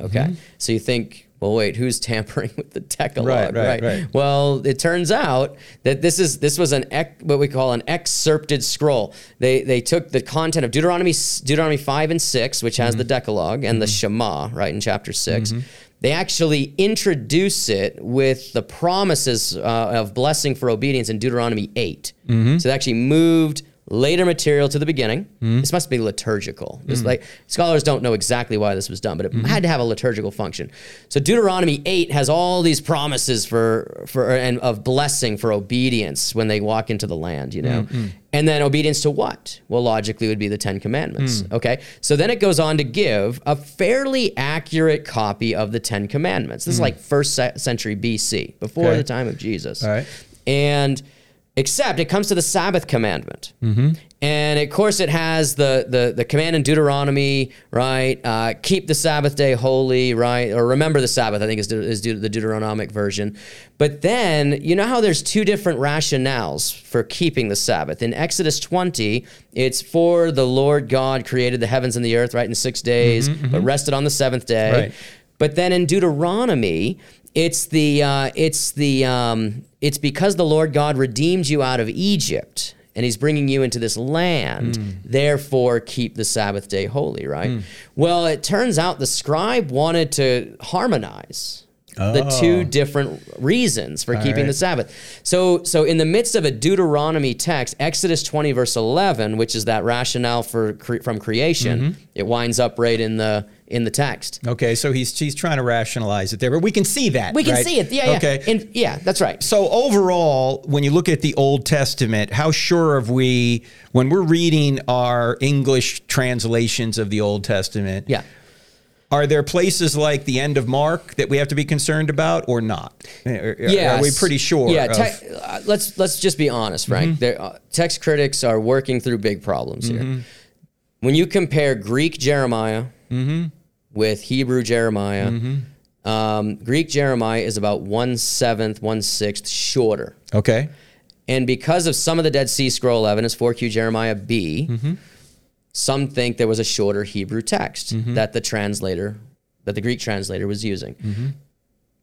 Okay. Mm-hmm. So you think, well, wait, who's tampering with the Decalogue? Right, right, right. Well, it turns out that this is this was an ec, what we call an excerpted scroll. They they took the content of Deuteronomy Deuteronomy five and six, which has Mm-hmm. the Decalogue and the Shema, right in chapter 6 They actually introduce it with the promises uh, of blessing for obedience in Deuteronomy 8 Mm-hmm. So they actually moved later material to the beginning. Mm-hmm. This must be liturgical. This, like scholars don't know exactly why this was done, but it Mm-hmm. had to have a liturgical function. So Deuteronomy 8 has all these promises for for and of blessing for obedience when they walk into the land, you know. Mm-hmm. And then obedience to what? Well, logically would be the 10 commandments, Mm. okay? So then it goes on to give a fairly accurate copy of the 10 commandments. This is like 1st century BC, before. Okay. the time of Jesus. All right. And except it comes to the Sabbath commandment. Mm-hmm. And of course, it has the, the, the command in Deuteronomy, right? Uh, keep the Sabbath day holy, right? Or remember the Sabbath, I think is, is Deut- the Deuteronomic version. But then, you know how there's two different rationales for keeping the Sabbath? In Exodus 20, it's for the Lord God created the heavens and the earth, right, in six days, but rested on the seventh day. Right. But then in Deuteronomy, it's the uh, it's the um, it's because the Lord God redeemed you out of Egypt and He's bringing you into this land. Therefore, keep the Sabbath day holy. Right. Well, it turns out the scribe wanted to harmonize. The two different reasons for keeping right. the Sabbath. So, so in the midst of a Deuteronomy text, Exodus 20 verse 11, which is that rationale for cre- from creation, it winds up right in the in the text. Okay, so he's he's trying to rationalize it there, but we can see that. We can right? see it. Yeah, yeah. Okay. And yeah, that's right. So overall, when you look at the Old Testament, how sure of we when we're reading our English translations of the Old Testament? Yeah. Are there places like the end of Mark that we have to be concerned about, or not? Are- Yeah, Are we pretty sure? Yeah, of- uh, let's let's just be honest, Frank. There, uh, text critics are working through big problems here. When you compare Greek Jeremiah Mm-hmm. with Hebrew Jeremiah, mm-hmm. um, Greek Jeremiah is about one seventh, one sixth shorter. okay. And because of some of the Dead Sea Scroll evidence, 4Q Jeremiah B, mm-hmm. some think there was a shorter Hebrew text that the translator, that the Greek translator was using.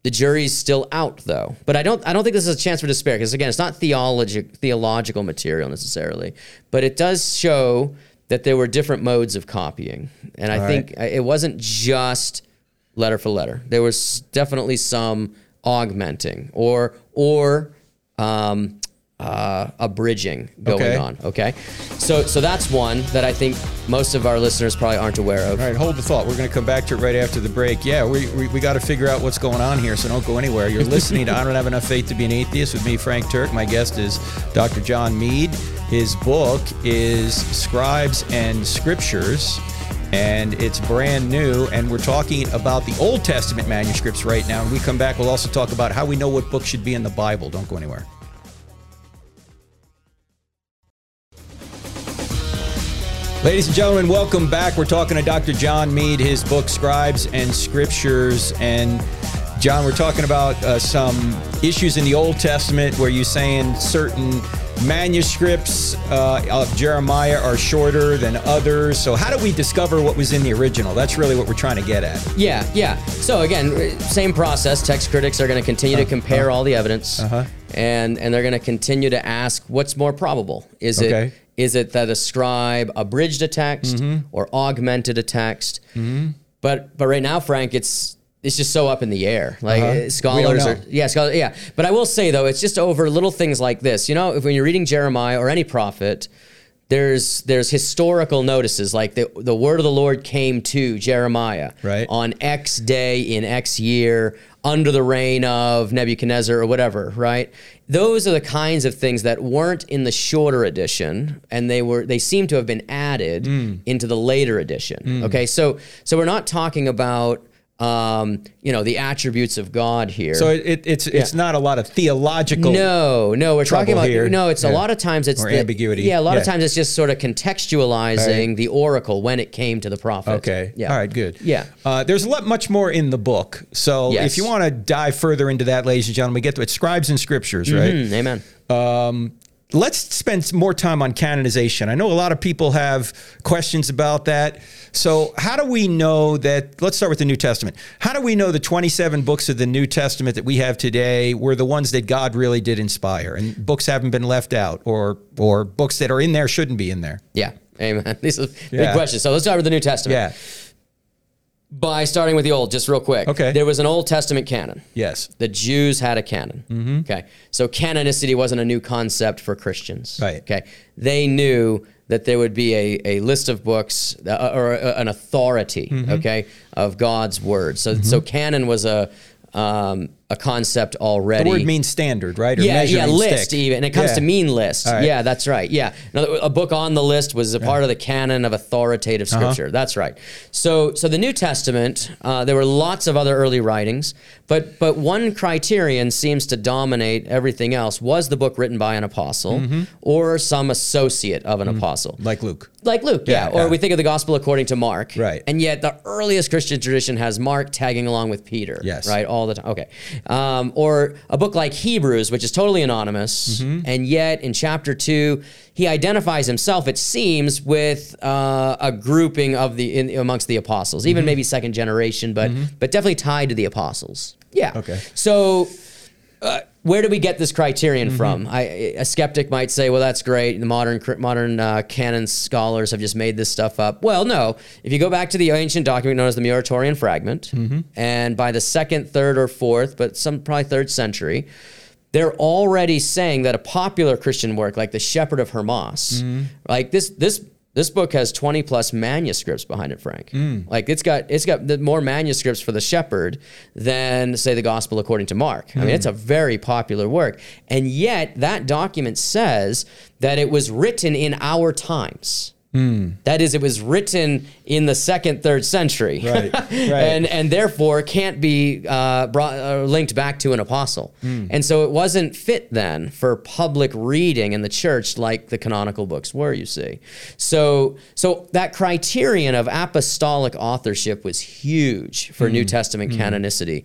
The jury's still out though. But I don't I don't think this is a chance for despair because again, it's not theology theological material necessarily, but it does show that there were different modes of copying. And I think uh, it wasn't just letter for letter. There was definitely some augmenting or or um, uh, bridging going Okay. on. Okay, so so that's one that I think most of our listeners probably aren't aware of. All right, hold the thought. We're going to come back to it right after the break. Yeah, we, we, we got to figure out what's going on here, so don't go anywhere. You're listening to I Don't Have Enough Faith to Be an Atheist with me, Frank Turek. My guest is Dr. John Meade. His book is Scribes and Scriptures, and it's brand new. And we're talking about the Old Testament manuscripts right now. When we come back, we'll also talk about how we know what book should be in the Bible. Don't go anywhere. Ladies and gentlemen, welcome back. We're talking to Dr. John Meade, his book Scribes and Scriptures. And John, we're talking about uh, some issues in the Old Testament where you're saying certain manuscripts uh, of Jeremiah are shorter than others. So, how do we discover what was in the original? That's really what we're trying to get at. Yeah, yeah. So again, same process. Text critics are going to continue Uh-huh. to compare all the evidence, and and they're going to continue to ask what's more probable. Is Okay. it is it that a scribe abridged a text Mm-hmm. or augmented a text? But but right now, Frank, it's it's just so up in the air. Like Uh-huh. uh, scholars are yeah, scholars, yeah. But I will say though, it's just over little things like this. You know, if when you're reading Jeremiah or any prophet. There's there's historical notices like the the word of the Lord came to Jeremiah Right. on X day in X year under the reign of Nebuchadnezzar or whatever, right? Those are the kinds of things that weren't in the shorter edition and they were they seem to have been added Mm. into the later edition. Okay? So so we're not talking about um, you know, the attributes of God here. So, it, it, it's, it's not a lot of theological. No, no, we're talking about here. no. It's a lot of times it's Or the- ambiguity. Yeah, a lot Yeah. of times it's just sort of contextualizing the oracle when it came to the prophet. Okay. Yeah. All right. Good. Yeah. Uh, there's a lot much more in the book. So Yes. if you want to dive further into that, ladies and gentlemen, we get to it. Scribes and scriptures, right? Mm, amen. Um, let's spend more time on canonization. I know a lot of people have questions about that. So, how do we know that? Let's start with the New Testament. How do we know the 27 books of the New Testament that we have today were the ones that God really did inspire, and books haven't been left out, or or books that are in there shouldn't be in there? Yeah. Amen. These are Yeah. big questions. So let's start with the New Testament. Yeah. By starting with the Old, just real quick. Okay. There was an Old Testament canon. Yes. The Jews had a canon. Mm-hmm. Okay. So canonicity wasn't a new concept for Christians. Right. Okay. They knew that there would be a, a list of books uh, or uh, an authority, Mm-hmm. okay, of God's word. So so canon was a um, a concept already. The word means standard, right? Or yeah, yeah, list stick. even. And it comes Yeah. to mean list. Right. Yeah, that's right. Yeah. Another, a book on the list was a part of the canon of authoritative Uh-huh. scripture. That's right. So so the New Testament, uh, there were lots of other early writings, but but one criterion seems to dominate everything else was the book written by an apostle Mm-hmm. or some associate of an apostle. like Luke. Like Luke, yeah. Yeah, Or yeah. we think of the gospel according to Mark. Right. And yet the earliest Christian tradition has Mark tagging along with Peter. Yes. Right? All the time. Okay. Um, or a book like Hebrews, which is totally anonymous. Mm-hmm. And yet in chapter two, he identifies himself, it seems, with uh, a grouping of the in, amongst the apostles, Mm-hmm. even maybe second generation, but but definitely tied to the apostles. Yeah. Okay. So uh, where do we get this criterion Mm-hmm. from? I, a skeptic might say, "Well, that's great. The modern modern uh, canon scholars have just made this stuff up." Well, no. If you go back to the ancient document known as the Muratorian Fragment, Mm-hmm. and by the second, third, or fourth, but some probably third century, they're already saying that a popular Christian work like the Shepherd of Hermas, Mm-hmm. like this this This book has 20 plus manuscripts behind it, Frank. Hmm. Like it's got it's got the more manuscripts for the shepherd than say the gospel according to Mark. I mean, Hmm. it's a very popular work. And yet that document says that it was written in our times. Hmm. That is, it was written in the second, third century, Right, right. and and therefore can't be uh, brought uh, linked back to an apostle. Hmm. And so it wasn't fit then for public reading in the church like the canonical books were. You see, so so that criterion of apostolic authorship was huge for Hmm. New Testament canonicity.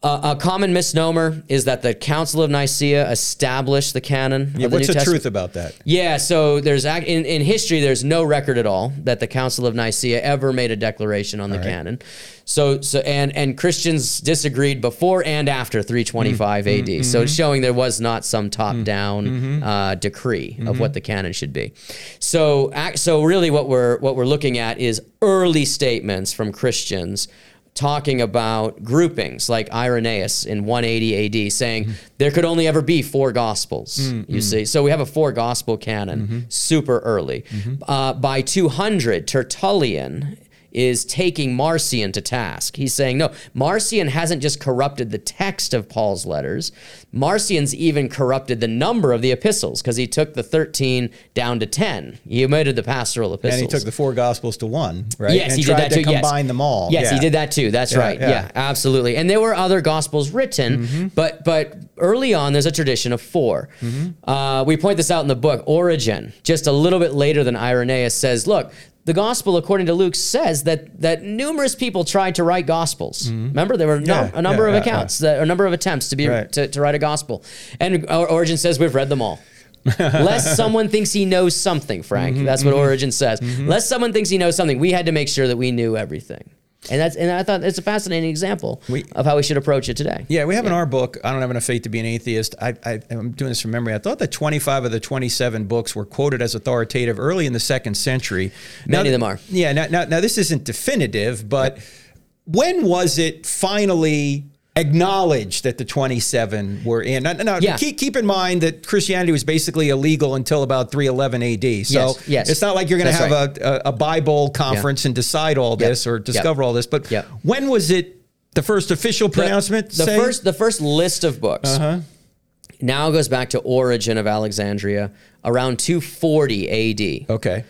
Uh, a common misnomer is that the Council of Nicaea established the canon. Yeah, the what's New the Testament. truth about that? Yeah, so there's in, in history there's no record at all that the Council of Nicaea ever made a declaration on the canon. So so and and Christians disagreed before and after 325 Mm-hmm. AD. So it's showing there was not some top-down uh, decree of what the canon should be. So so really what we're what we're looking at is early statements from Christians talking about groupings like Irenaeus in 180 AD, saying there could only ever be four gospels. Mm, you mm. see, so we have a four gospel canon, mm-hmm. super early. Mm-hmm. Uh, by 200, Tertullian is taking Marcion to task. He's saying, no, Marcion hasn't just corrupted the text of Paul's letters. Marcion's even corrupted the number of the epistles because he took the 13 down to 10. He omitted the pastoral epistles. And he took the four gospels to one, right? Yes, and he did tried that to too. yes. combine them all. Yes, he did that too. That's Yeah, right. yeah. Yeah. absolutely. And there were other gospels written, Mm-hmm. but but early on there's a tradition of 4 Mm-hmm. Uh, we point this out in the book. Origen, just a little bit later than Irenaeus, says, "Look." The gospel, according to Luke, says that that numerous people tried to write gospels. Remember, there were no, Mm-hmm. Yeah, a number yeah, of yeah, accounts, that, a number of attempts to be Right. to, to write a gospel, and Or- Origen says we've read them all. Lest someone thinks he knows something, Frank. Mm-hmm, That's what Origen says. Lest someone thinks he knows something, we had to make sure that we knew everything. And that's and I thought it's a fascinating example We- of how we should approach it today. Yeah, we have in our book, I don't have enough faith to be an atheist. I, I, I'm doing this from memory. I thought that 25 of the 27 books were quoted as authoritative early in the second century. Many of them are. Yeah, now, now, now this isn't definitive, but when was it finally acknowledged that the 27 were in? Now, now, Yeah. keep, keep in mind that Christianity was basically illegal until about 311 AD. So Yes, yes. it's not like you're going to have a, a, a Bible conference and decide all this or discover all this. But Yep. when was it the first official pronouncement? The, the first the first list of books Uh-huh. now goes back to Origen of Alexandria around 240 AD. Okay.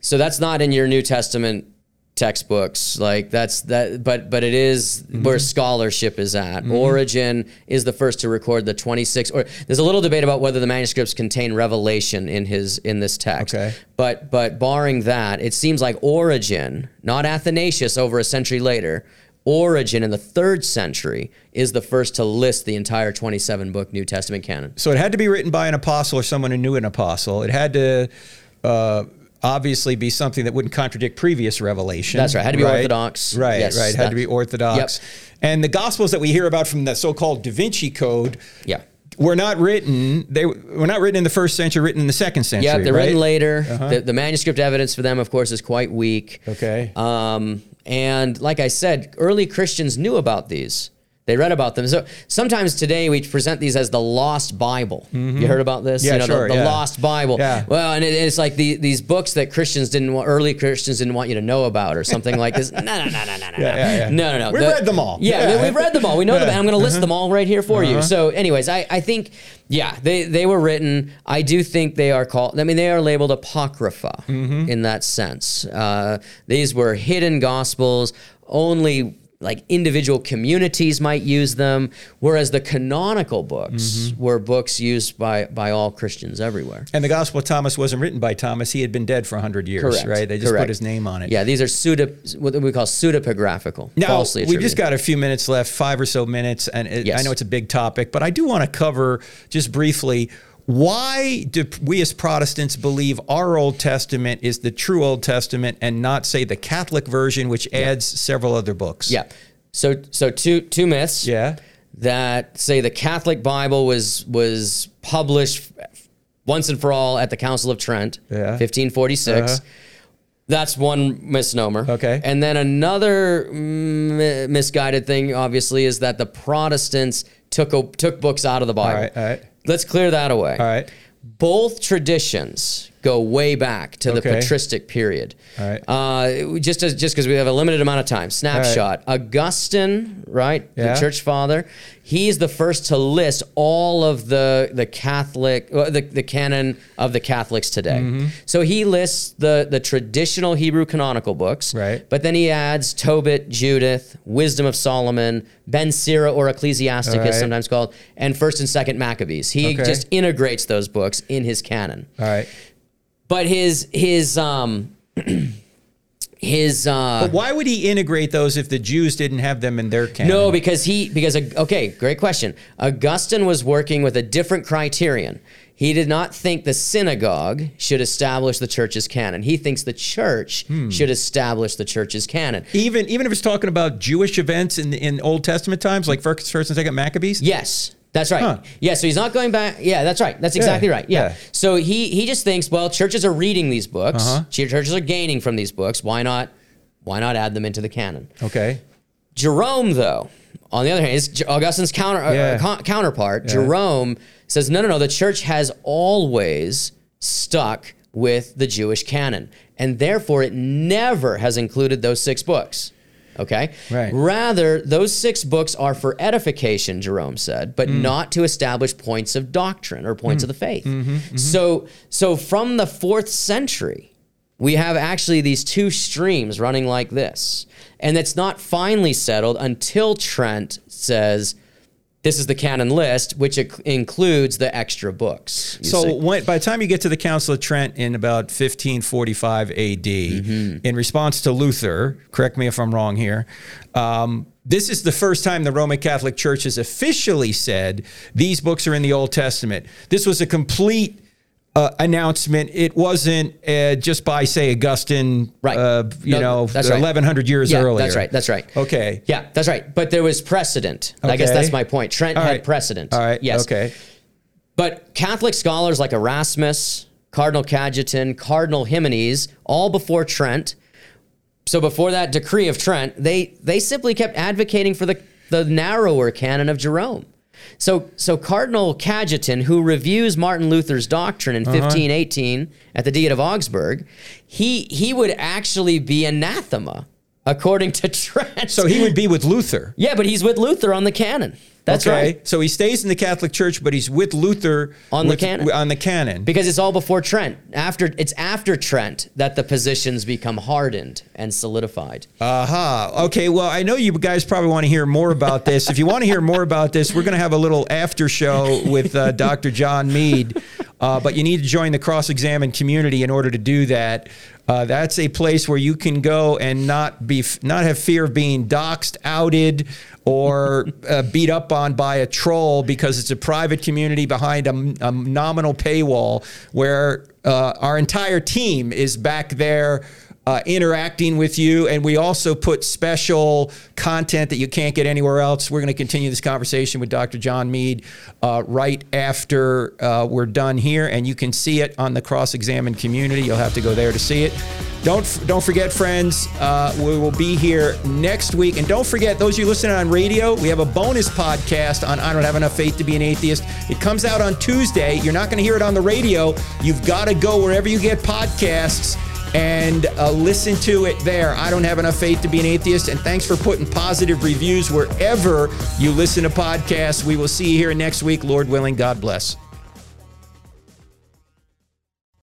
So that's not in your New Testament textbooks like that's that but but it is Mm-hmm. where scholarship is at Origen is the first to record the 26 or there's a little debate about whether the manuscripts contain revelation in his in this text Okay. but but barring that it seems like Origen not athanasius over a century later Origen in the third century is the first to list the entire 27 book new testament canon So it had to be written by an apostle or someone who knew an apostle. It had to uh, obviously be something that wouldn't contradict previous revelation. That's right. Had to be orthodox. Right, Yes, right. Had to be orthodox. And the gospels that we hear about from the so-called Da Vinci Code yeah were not written. They were not written in the first century. Written in the second century. Yeah, they're right? written later. The, the manuscript evidence for them, of course, is quite weak. Okay. Um, and like I said, early Christians knew about these. They read about them. So sometimes today we present these as the lost Bible. You heard about this? Mm-hmm. Yeah, you know, sure, the, the yeah. lost Bible. Yeah. Well, and it, it's like the, these books that Christians didn't want, early Christians didn't want you to know about or something like this. No, no, no, no, no, no. Yeah. No, no, no. We've read them all. Yeah. Uh-huh. we've read them all. We know them. And I'm going to list them all right here for you. So, anyways, I, I think, yeah, they, they were written. I do think they are called, I mean, they are labeled Apocrypha Mm-hmm. in that sense. Uh, these were hidden gospels, only like individual communities might use them, whereas the canonical books Mm-hmm. were books used by, by all Christians everywhere. And the Gospel of Thomas wasn't written by Thomas. He had been dead for 100 years, Correct. right? They just Correct. put his name on it. Yeah, these are pseudo, what we call pseudepigraphical, Now, we just got a few minutes left, five or so minutes, and it, Yes. I know it's a big topic, but I do want to cover just briefly why do we as Protestants believe our Old Testament is the true Old Testament and not, say, the Catholic version, which adds several other books? Yeah. So so two two myths. Yeah. That say the Catholic Bible was was published once and for all at the Council of Trent, Yeah. 1546. Uh-huh. That's one misnomer. Okay. And then another mm, misguided thing, obviously, is that the Protestants took o- took books out of the Bible. right, all right. Let's clear that away. All right. Both traditions go way back to the Okay. patristic period. All right. Uh, just as just because we have a limited amount of time, snapshot. Augustine, right, Yeah. the church father, he's the first to list all of the the Catholic uh, the, the canon of the Catholics today. Mm-hmm. So he lists the the traditional Hebrew canonical books, Right. But then he adds Tobit, Judith, Wisdom of Solomon, Ben Sira or Ecclesiasticus, sometimes called, and First and Second Maccabees. He Okay. just integrates those books in his canon. All right. But his his um his uh But why would he integrate those if the Jews didn't have them in their canon? no, because he because okay, great question. Augustine was working with a different criterion. He did not think the synagogue should establish the church's canon. He thinks the church Hmm. should establish the church's canon. even even if it's talking about Jewish events in in Old Testament times, like first, first and second Maccabees. Yes. That's right. Huh. Yeah, so he's not going back. Yeah, that's right. That's exactly right. Yeah. yeah. So he he just thinks, well, churches are reading these books. Uh-huh. Churches are gaining from these books. Why not? Why not add them into the canon? Okay. Jerome, though, on the other hand, is Augustine's counter, uh, Yeah. co- counterpart. Jerome says, no, no, no. The church has always stuck with the Jewish canon, and therefore it never has included those six books. Okay. Right. Rather, those six books are for edification, Jerome said, but Mm. not to establish points of doctrine or points of the faith. Mm-hmm, So, so from the fourth century, we have actually these two streams running like this. And it's not finally settled until Trent says, this is the canon list, which includes the extra books. So when, by the time you get to the Council of Trent in about 1545 AD, Mm-hmm. in response to Luther, correct me if I'm wrong here, um, this is the first time the Roman Catholic Church has officially said these books are in the Old Testament. This was a complete uh, announcement. It wasn't uh, just by, say, Augustine, Right. uh, you No, know, right. 1100 years yeah, earlier. that's right. That's right. Okay. Yeah, that's right. But there was precedent. I guess that's my point. Trent All had right. precedent. All right. Yes. Okay. But Catholic scholars like Erasmus, Cardinal Cajetan, Cardinal Jimenez, all before Trent, so before that decree of Trent, they they simply kept advocating for the, the narrower canon of Jerome. So so Cardinal Cajetan, who reviews Martin Luther's doctrine Uh-huh. in 1518 at the Diet of Augsburg, he he would actually be anathema according to Trent. So he would be with Luther. yeah, but he's with Luther on the canon. That's okay. right. So he stays in the Catholic Church, but he's with Luther On the with- canon. On the canon. Because it's all before Trent. After it's after Trent that the positions become hardened and solidified. Aha. Okay. Well, I know you guys probably want to hear more about this. if you want to hear more about this, we're going to have a little after show with uh, Dr. John Meade. Uh, but you need to join the Cross Examined community in order to do that. Uh, that's a place where you can go and not be not have fear of being doxxed, outed, or uh, beat up on by a troll because it's a private community behind a, a nominal paywall where uh, our entire team is back there uh, interacting with you. And we also put special content that you can't get anywhere else. We're going to continue this conversation with Dr. John Meade uh, right after uh, we're done here. And you can see it on the Cross Examined community. You'll have to go there to see it. Don't don't forget, friends. Uh, we will be here next week, and don't forget those of you listening on radio. We have a bonus podcast on "I Don't Have Enough Faith to Be an Atheist." It comes out on Tuesday. You're not going to hear it on the radio. You've got to go wherever you get podcasts and uh, listen to it there. I don't have enough faith to be an atheist. And thanks for putting positive reviews wherever you listen to podcasts. We will see you here next week, Lord willing. God bless.